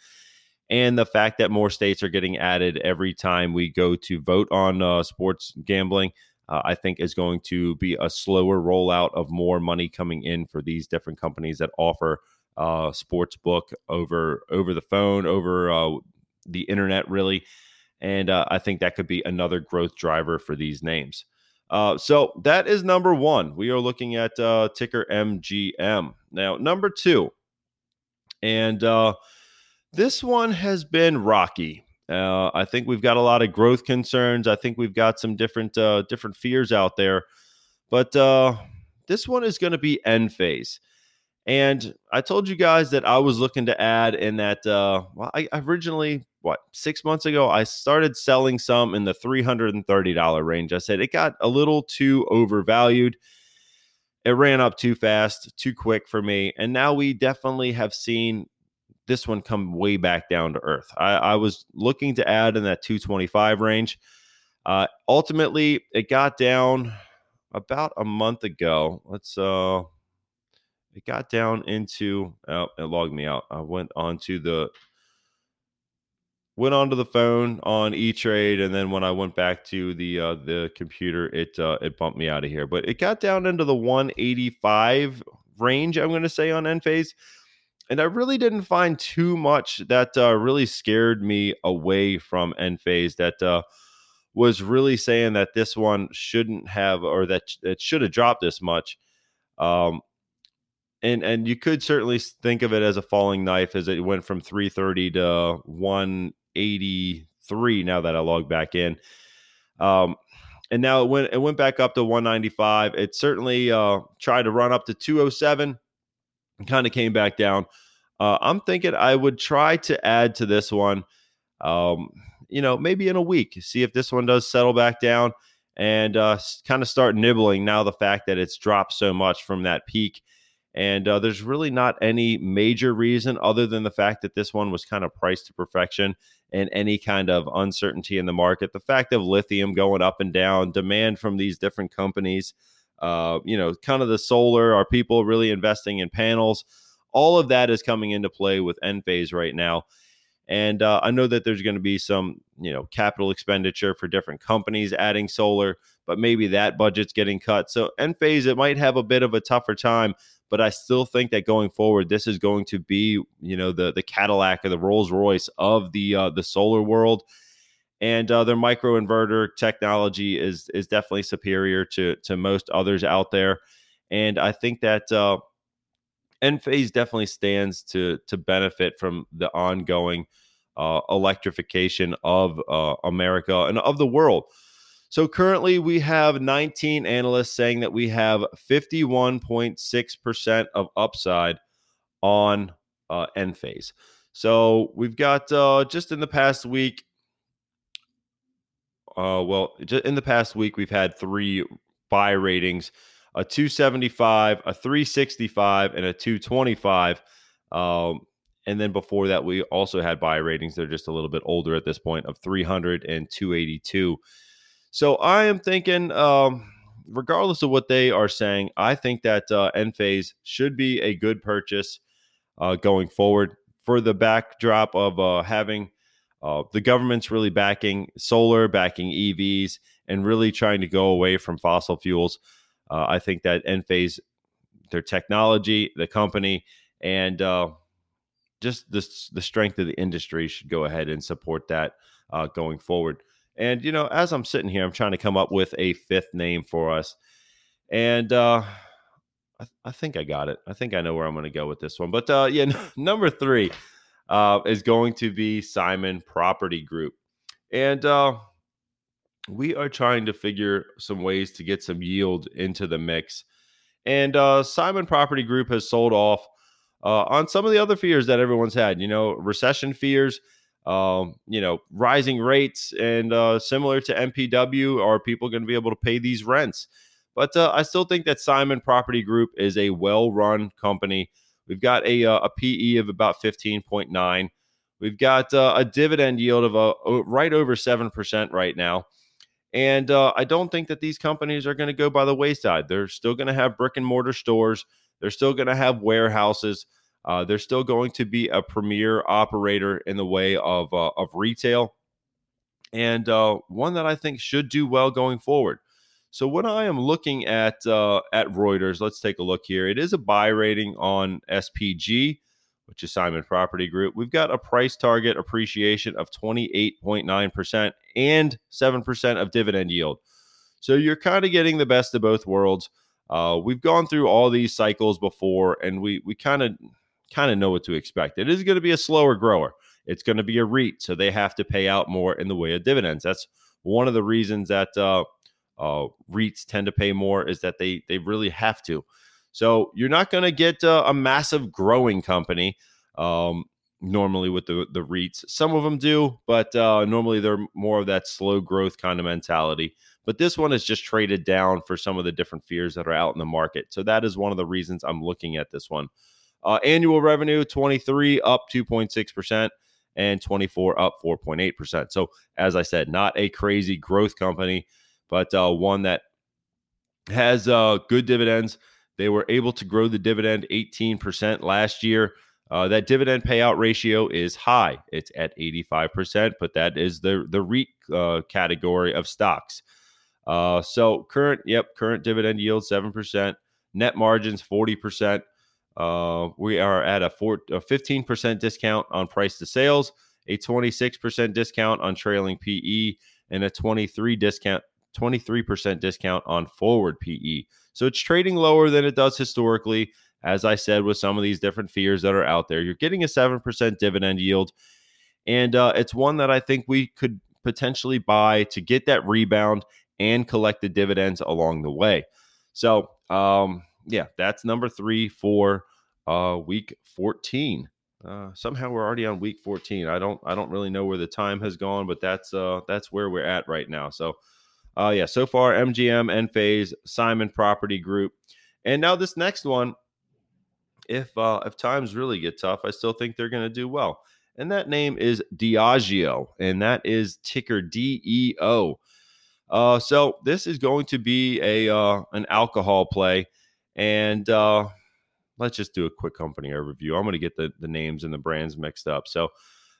And the fact that more states are getting added every time we go to vote on uh, sports gambling, uh, I think is going to be a slower rollout of more money coming in for these different companies that offer uh, sports book over over the phone, over uh, the internet, really. And uh, I think that could be another growth driver for these names. Uh, so that is number one. We are looking at uh, ticker MGM. Now, number two, and this one has been rocky. Uh, I think we've got a lot of growth concerns. I think we've got some different uh, different fears out there, but uh, this one is going to be Enphase. And I told you guys that I was looking to add in that. Uh, well, I originally, what, six months ago, I started selling some in the $330 range. I said it got a little too overvalued. It ran up too fast, too quick for me. And now we definitely have seen this one come way back down to earth. I, I was looking to add in that 225 range. Uh, ultimately, it got down about a month ago. Let's, uh, it got down into oh, it logged me out. I went onto the went onto the phone on E Trade, and then when I went back to the uh, the computer, it uh, it bumped me out of here. But it got down into the 185 range. I'm going to say on Enphase, and I really didn't find too much that uh, really scared me away from Enphase. That uh, was really saying that this one shouldn't have, or that it should have dropped this much. Um, and and you could certainly think of it as a falling knife as it went from 330 to 183 now that I log back in. Um, and now it went it went back up to 195. It certainly uh, tried to run up to 207 and kind of came back down. Uh, I'm thinking I would try to add to this one, um, you know, maybe in a week, see if this one does settle back down and uh, kind of start nibbling now the fact that it's dropped so much from that peak and uh, there's really not any major reason other than the fact that this one was kind of priced to perfection and any kind of uncertainty in the market. The fact of lithium going up and down, demand from these different companies, uh, you know, kind of the solar, are people really investing in panels? All of that is coming into play with Enphase right now. And uh, I know that there's going to be some, you know, capital expenditure for different companies adding solar, but maybe that budget's getting cut. So Enphase, it might have a bit of a tougher time, but I still think that going forward, this is going to be, you know, the the Cadillac or the Rolls Royce of the uh, the solar world. And uh, their microinverter technology is is definitely superior to to most others out there. And I think that uh, Enphase definitely stands to to benefit from the ongoing uh, electrification of uh, America and of the world. So currently, we have 19 analysts saying that we have 51.6% of upside on uh, Enphase. So we've got uh, just in the past week, uh, well, in the past week, we've had three buy ratings a 275, a 365, and a 225. Um, and then before that, we also had buy ratings. They're just a little bit older at this point of 300 and 282. So I am thinking, um, regardless of what they are saying, I think that uh, Enphase should be a good purchase uh, going forward for the backdrop of uh, having uh, the government's really backing solar, backing EVs, and really trying to go away from fossil fuels. Uh, I think that Enphase, their technology, the company, and uh, just the, the strength of the industry should go ahead and support that uh, going forward. And, you know, as I'm sitting here, I'm trying to come up with a fifth name for us. And uh, I, I think I got it. I think I know where I'm going to go with this one. But uh, yeah, n- number three uh, is going to be Simon Property Group. And uh, we are trying to figure some ways to get some yield into the mix. And uh, Simon Property Group has sold off uh, on some of the other fears that everyone's had, you know, recession fears um, you know, rising rates and uh, similar to MPW, are people going to be able to pay these rents? But uh, I still think that Simon Property Group is a well run company. We've got a, uh, a PE of about 15.9. We've got uh, a dividend yield of a, right over 7% right now. And uh, I don't think that these companies are going to go by the wayside. They're still going to have brick and mortar stores. They're still going to have warehouses. Uh, they're still going to be a premier operator in the way of, uh, of retail and uh, one that I think should do well going forward. So when I am looking at uh, at Reuters, let's take a look here. It is a buy rating on SPG, which is Simon Property Group. We've got a price target appreciation of 28.9% and 7% of dividend yield. So you're kind of getting the best of both worlds. Uh, we've gone through all these cycles before, and we we kind of kind of know what to expect. It is going to be a slower grower. It's going to be a REIT, so they have to pay out more in the way of dividends. That's one of the reasons that uh, uh, REITs tend to pay more is that they they really have to. So you're not going to get uh, a massive growing company um, normally with the the REITs. Some of them do, but uh, normally they're more of that slow growth kind of mentality. But this one is just traded down for some of the different fears that are out in the market. So that is one of the reasons I'm looking at this one. Uh, annual revenue 23 up 2.6 percent and 24 up 4.8%. So, as I said, not a crazy growth company, but uh, one that has uh, good dividends. They were able to grow the dividend 18% last year. Uh, that dividend payout ratio is high. It's at 85%, but that is the the REIT uh, category of stocks. Uh, so current, yep, current dividend yield 7%, net margins 40%. Uh, we are at a, four, a 15% discount on price to sales, a 26% discount on trailing PE, and a 23 discount 23% discount on forward PE. So it's trading lower than it does historically. As I said, with some of these different fears that are out there, you're getting a 7% dividend yield. And uh, it's one that I think we could potentially buy to get that rebound and collect the dividends along the way. So, um, yeah, that's number three for uh, week 14. Uh, somehow we're already on week 14. I don't I don't really know where the time has gone, but that's uh that's where we're at right now. So uh yeah, so far MGM, Enphase, Simon Property Group. And now this next one, if uh if times really get tough, I still think they're gonna do well. And that name is Diageo, and that is ticker DEO. Uh so this is going to be a uh an alcohol play. And uh let's just do a quick company overview. I'm going to get the, the names and the brands mixed up. So,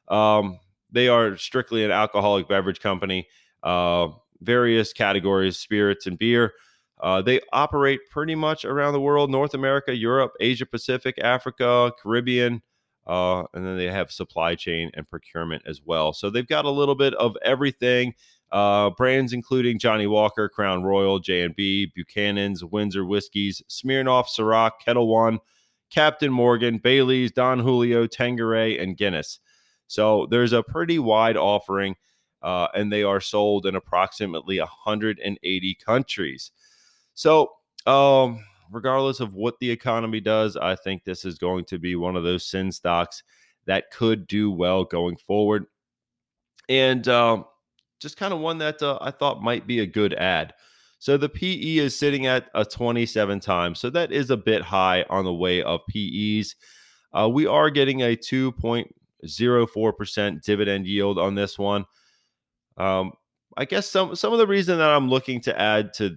um, they are strictly an alcoholic beverage company, uh, various categories, spirits and beer. Uh, they operate pretty much around the world North America, Europe, Asia Pacific, Africa, Caribbean. Uh, and then they have supply chain and procurement as well. So they've got a little bit of everything. Uh, brands including Johnnie Walker, Crown Royal, J&B, Buchanan's, Windsor Whiskies, Smirnoff, Ciroc, Ketel One, Captain Morgan, Bailey's, Don Julio, Tanqueray, and Guinness. So there's a pretty wide offering, uh, and they are sold in approximately 180 countries. So, um, regardless of what the economy does, I think this is going to be one of those sin stocks that could do well going forward. And um, just kind of one that uh, I thought might be a good add. So the PE is sitting at a 27 times. So that is a bit high on the way of PEs. Uh, we are getting a 2.04% dividend yield on this one. Um, I guess some some of the reason that I'm looking to add to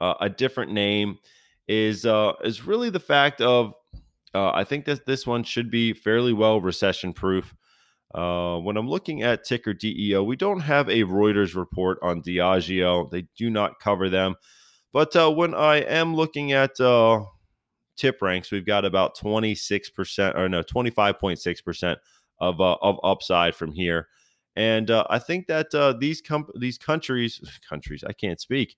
uh, a different name is uh, is really the fact of uh, I think that this one should be fairly well recession proof. Uh, when I'm looking at ticker DEO, we don't have a Reuters report on Diageo. They do not cover them. But uh, when I am looking at uh, TipRanks, we've got about 26% or no, 25.6% of, uh, of upside from here. And uh, I think that uh, these com- these countries, countries, I can't speak,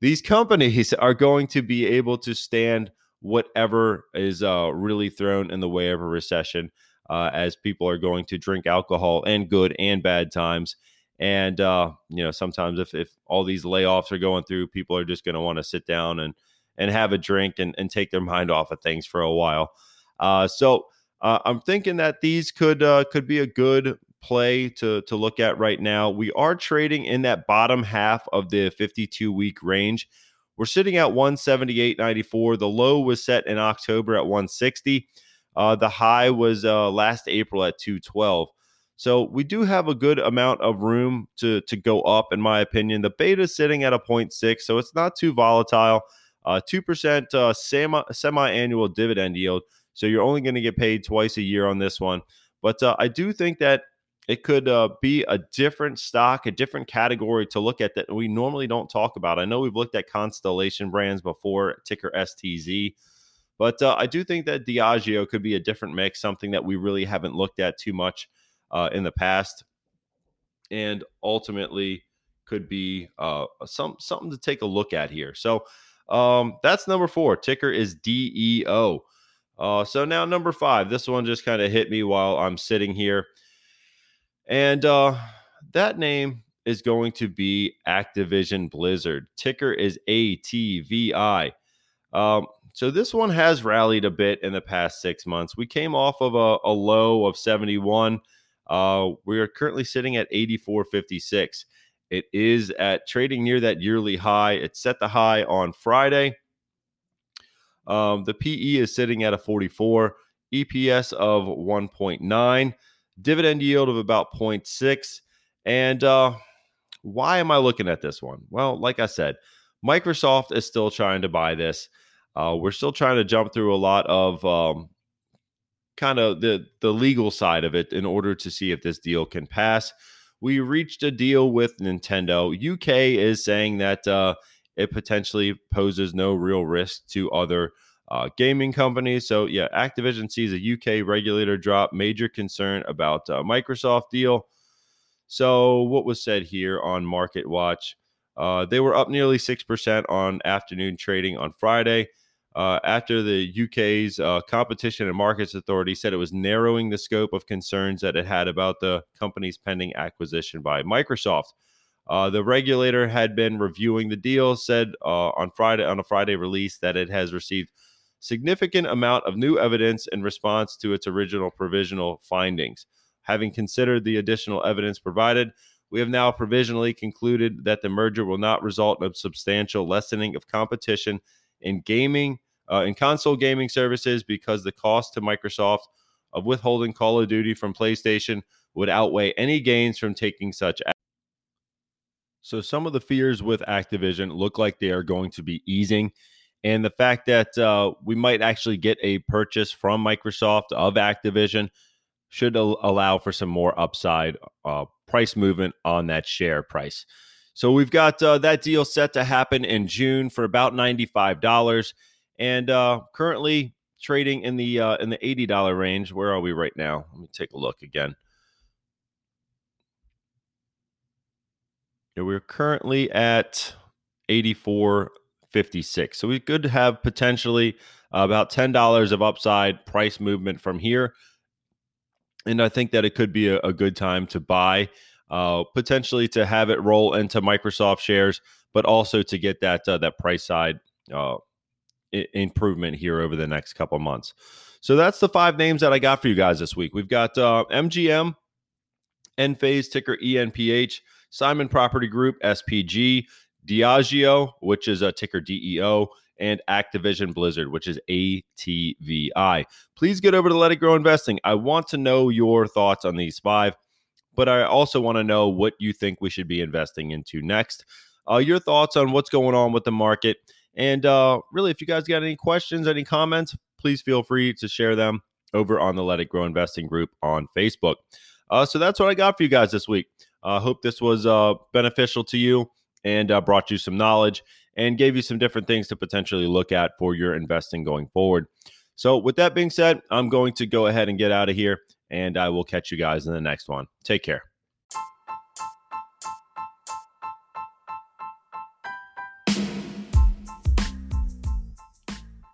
these companies are going to be able to stand whatever is really thrown in the way of a recession uh, as people are going to drink alcohol and good and bad times. And uh, you know, sometimes if, if all these layoffs are going through, people are just going to want to sit down and and have a drink and, and take their mind off of things for a while. Uh, so uh, I'm thinking that these could uh, could be a good play to to look at right now. We are trading in that bottom half of the 52 week range. We're sitting at 178.94. The low was set in October at 160. Uh, the high was uh, last April at 212. So we do have a good amount of room to to go up, in my opinion. The beta is sitting at a 0.6, so it's not too volatile. Uh, two percent uh, semi semi annual dividend yield. So you're only going to get paid twice a year on this one. But uh, I do think that it could uh, be a different stock, a different category to look at that we normally don't talk about. I know we've looked at Constellation Brands before, ticker STZ, but uh, I do think that Diageo could be a different mix, something that we really haven't looked at too much uh, in the past, and ultimately could be uh, some something to take a look at here. So um, that's number four. Ticker is DEO. Uh, so now number five. This one just kind of hit me while I'm sitting here. And uh, that name is going to be Activision Blizzard. Ticker is ATVI. Um, so this one has rallied a bit in the past six months. We came off of a, a low of 71. Uh, we are currently sitting at 84.56. It is at trading near that yearly high. It set the high on Friday. Um, the PE is sitting at a 44, EPS of 1.9 dividend yield of about 0.6. And uh, why am I looking at this one? Well, like I said, Microsoft is still trying to buy this. Uh, we're still trying to jump through a lot of um, kind of the the legal side of it in order to see if this deal can pass. We reached a deal with Nintendo. UK is saying that uh, it potentially poses no real risk to other uh, gaming companies. So, yeah, Activision sees a UK regulator drop major concern about uh, Microsoft deal. So, what was said here on Market Watch? Uh, they were up nearly 6% on afternoon trading on Friday. Uh, after the UK's uh, Competition and Markets Authority said it was narrowing the scope of concerns that it had about the company's pending acquisition by Microsoft. Uh, the regulator had been reviewing the deal, said uh, on Friday on a Friday release that it has received significant amount of new evidence in response to its original provisional findings. Having considered the additional evidence provided, we have now provisionally concluded that the merger will not result in a substantial lessening of competition in gaming, uh, in console gaming services, because the cost to Microsoft of withholding Call of Duty from PlayStation would outweigh any gains from taking such action. So, some of the fears with Activision look like they are going to be easing and the fact that uh, we might actually get a purchase from Microsoft of Activision should al- allow for some more upside uh, price movement on that share price. So we've got uh, that deal set to happen in June for about ninety-five dollars, and uh, currently trading in the uh, in the eighty dollar range. Where are we right now? Let me take a look again. We're currently at eighty-four 56. So we could have potentially about $10 of upside price movement from here. And I think that it could be a, a good time to buy, uh, potentially to have it roll into Microsoft shares, but also to get that uh, that price side uh, I- improvement here over the next couple months. So that's the five names that I got for you guys this week. We've got MGM, uh, Enphase, ticker ENPH, Simon Property Group, SPG, Diageo, which is a ticker DEO, and Activision Blizzard, which is ATVI. Please get over to Let It Grow Investing. I want to know your thoughts on these five, but I also want to know what you think we should be investing into next. Uh, your thoughts on what's going on with the market. And uh, really, if you guys got any questions, any comments, please feel free to share them over on the Let It Grow Investing group on Facebook. Uh, so that's what I got for you guys this week. I hope this was uh, beneficial to you and uh, brought you some knowledge and gave you some different things to potentially look at for your investing going forward. So, with that being said, I'm going to go ahead and get out of here, and I will catch you guys in the next one. Take care.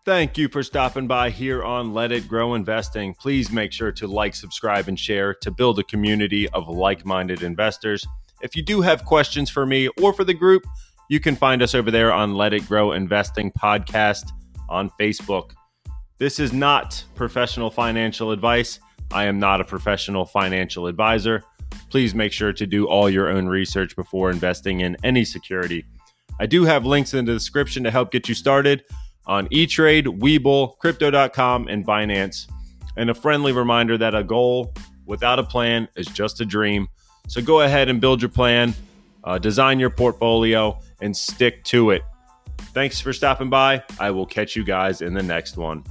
Thank you for stopping by here on Let It Grow Investing. Please make sure to like, subscribe, and share to build a community of like minded investors. If you do have questions for me or for the group, you can find us over there on Let It Grow Investing Podcast on Facebook. This is not professional financial advice. I am not a professional financial advisor. Please make sure to do all your own research before investing in any security. I do have links in the description to help get you started on E Trade, Webull, Crypto.com, and Binance. and a friendly reminder that a goal without a plan is just a dream. So go ahead and build your plan, uh, design your portfolio, and stick to it. Thanks for stopping by. I will catch you guys in the next one.